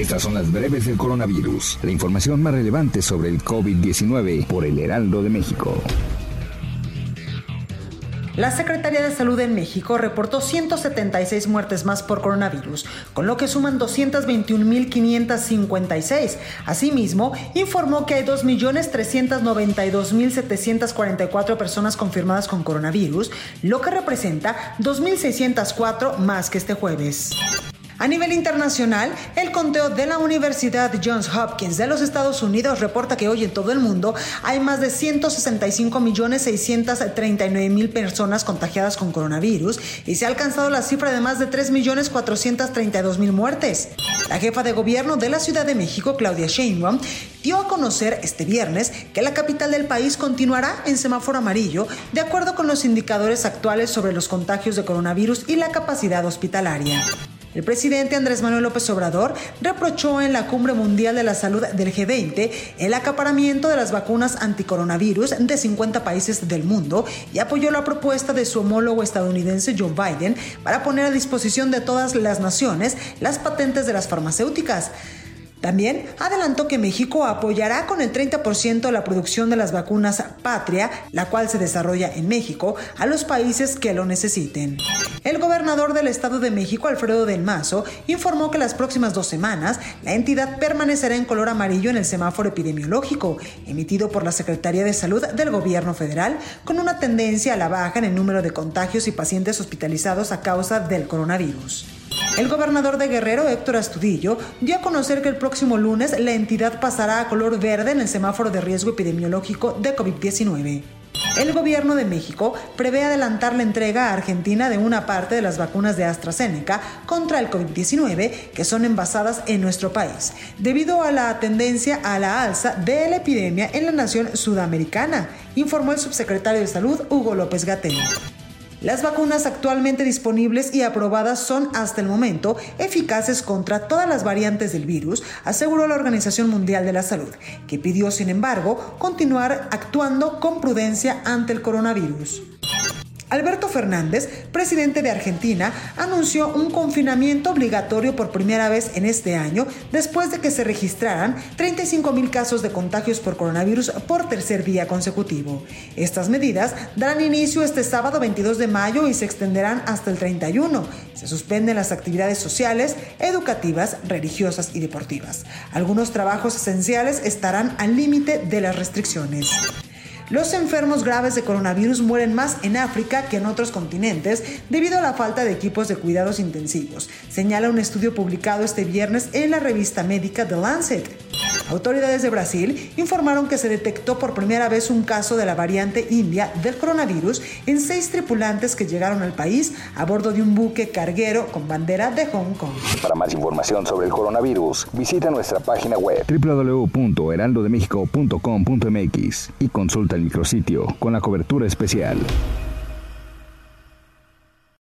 Estas son las breves del coronavirus, la información más relevante sobre el COVID-19 por el Heraldo de México. La Secretaría de Salud en México reportó 176 muertes más por coronavirus, con lo que suman 221.556. Asimismo, informó que hay 2.392.744 personas confirmadas con coronavirus, lo que representa 2.604 más que este jueves. A nivel internacional, el conteo de la Universidad Johns Hopkins de los Estados Unidos reporta que hoy en todo el mundo hay más de 165.639.000 personas contagiadas con coronavirus y se ha alcanzado la cifra de más de 3.432.000 muertes. La jefa de gobierno de la Ciudad de México, Claudia Sheinbaum, dio a conocer este viernes que la capital del país continuará en semáforo amarillo de acuerdo con los indicadores actuales sobre los contagios de coronavirus y la capacidad hospitalaria. El presidente Andrés Manuel López Obrador reprochó en la Cumbre Mundial de la Salud del G20 el acaparamiento de las vacunas anticoronavirus de 50 países del mundo y apoyó la propuesta de su homólogo estadounidense Joe Biden para poner a disposición de todas las naciones las patentes de las farmacéuticas. También adelantó que México apoyará con el 30% la producción de las vacunas Patria, la cual se desarrolla en México, a los países que lo necesiten. El gobernador del Estado de México, Alfredo del Mazo, informó que las próximas dos semanas la entidad permanecerá en color amarillo en el semáforo epidemiológico, emitido por la Secretaría de Salud del Gobierno Federal, con una tendencia a la baja en el número de contagios y pacientes hospitalizados a causa del coronavirus. El gobernador de Guerrero, Héctor Astudillo, dio a conocer que el próximo lunes la entidad pasará a color verde en el semáforo de riesgo epidemiológico de COVID-19. El gobierno de México prevé adelantar la entrega a Argentina de una parte de las vacunas de AstraZeneca contra el COVID-19 que son envasadas en nuestro país, debido a la tendencia a la alza de la epidemia en la nación sudamericana, informó el subsecretario de Salud Hugo López Gatell. Las vacunas actualmente disponibles y aprobadas son hasta el momento eficaces contra todas las variantes del virus, aseguró la Organización Mundial de la Salud, que pidió, sin embargo, continuar actuando con prudencia ante el coronavirus. Alberto Fernández, presidente de Argentina, anunció un confinamiento obligatorio por primera vez en este año después de que se registraran 35 mil casos de contagios por coronavirus por tercer día consecutivo. Estas medidas darán inicio este sábado 22 de mayo y se extenderán hasta el 31. Se suspenden las actividades sociales, educativas, religiosas y deportivas. Algunos trabajos esenciales estarán al límite de las restricciones. Los enfermos graves de coronavirus mueren más en África que en otros continentes debido a la falta de equipos de cuidados intensivos, señala un estudio publicado este viernes en la revista médica The Lancet. Autoridades de Brasil informaron que se detectó por primera vez un caso de la variante india del coronavirus en seis tripulantes que llegaron al país a bordo de un buque carguero con bandera de Hong Kong. Para más información sobre el coronavirus, visita nuestra página web www.heraldodemexico.com.mx y consulta micrositio con la cobertura especial.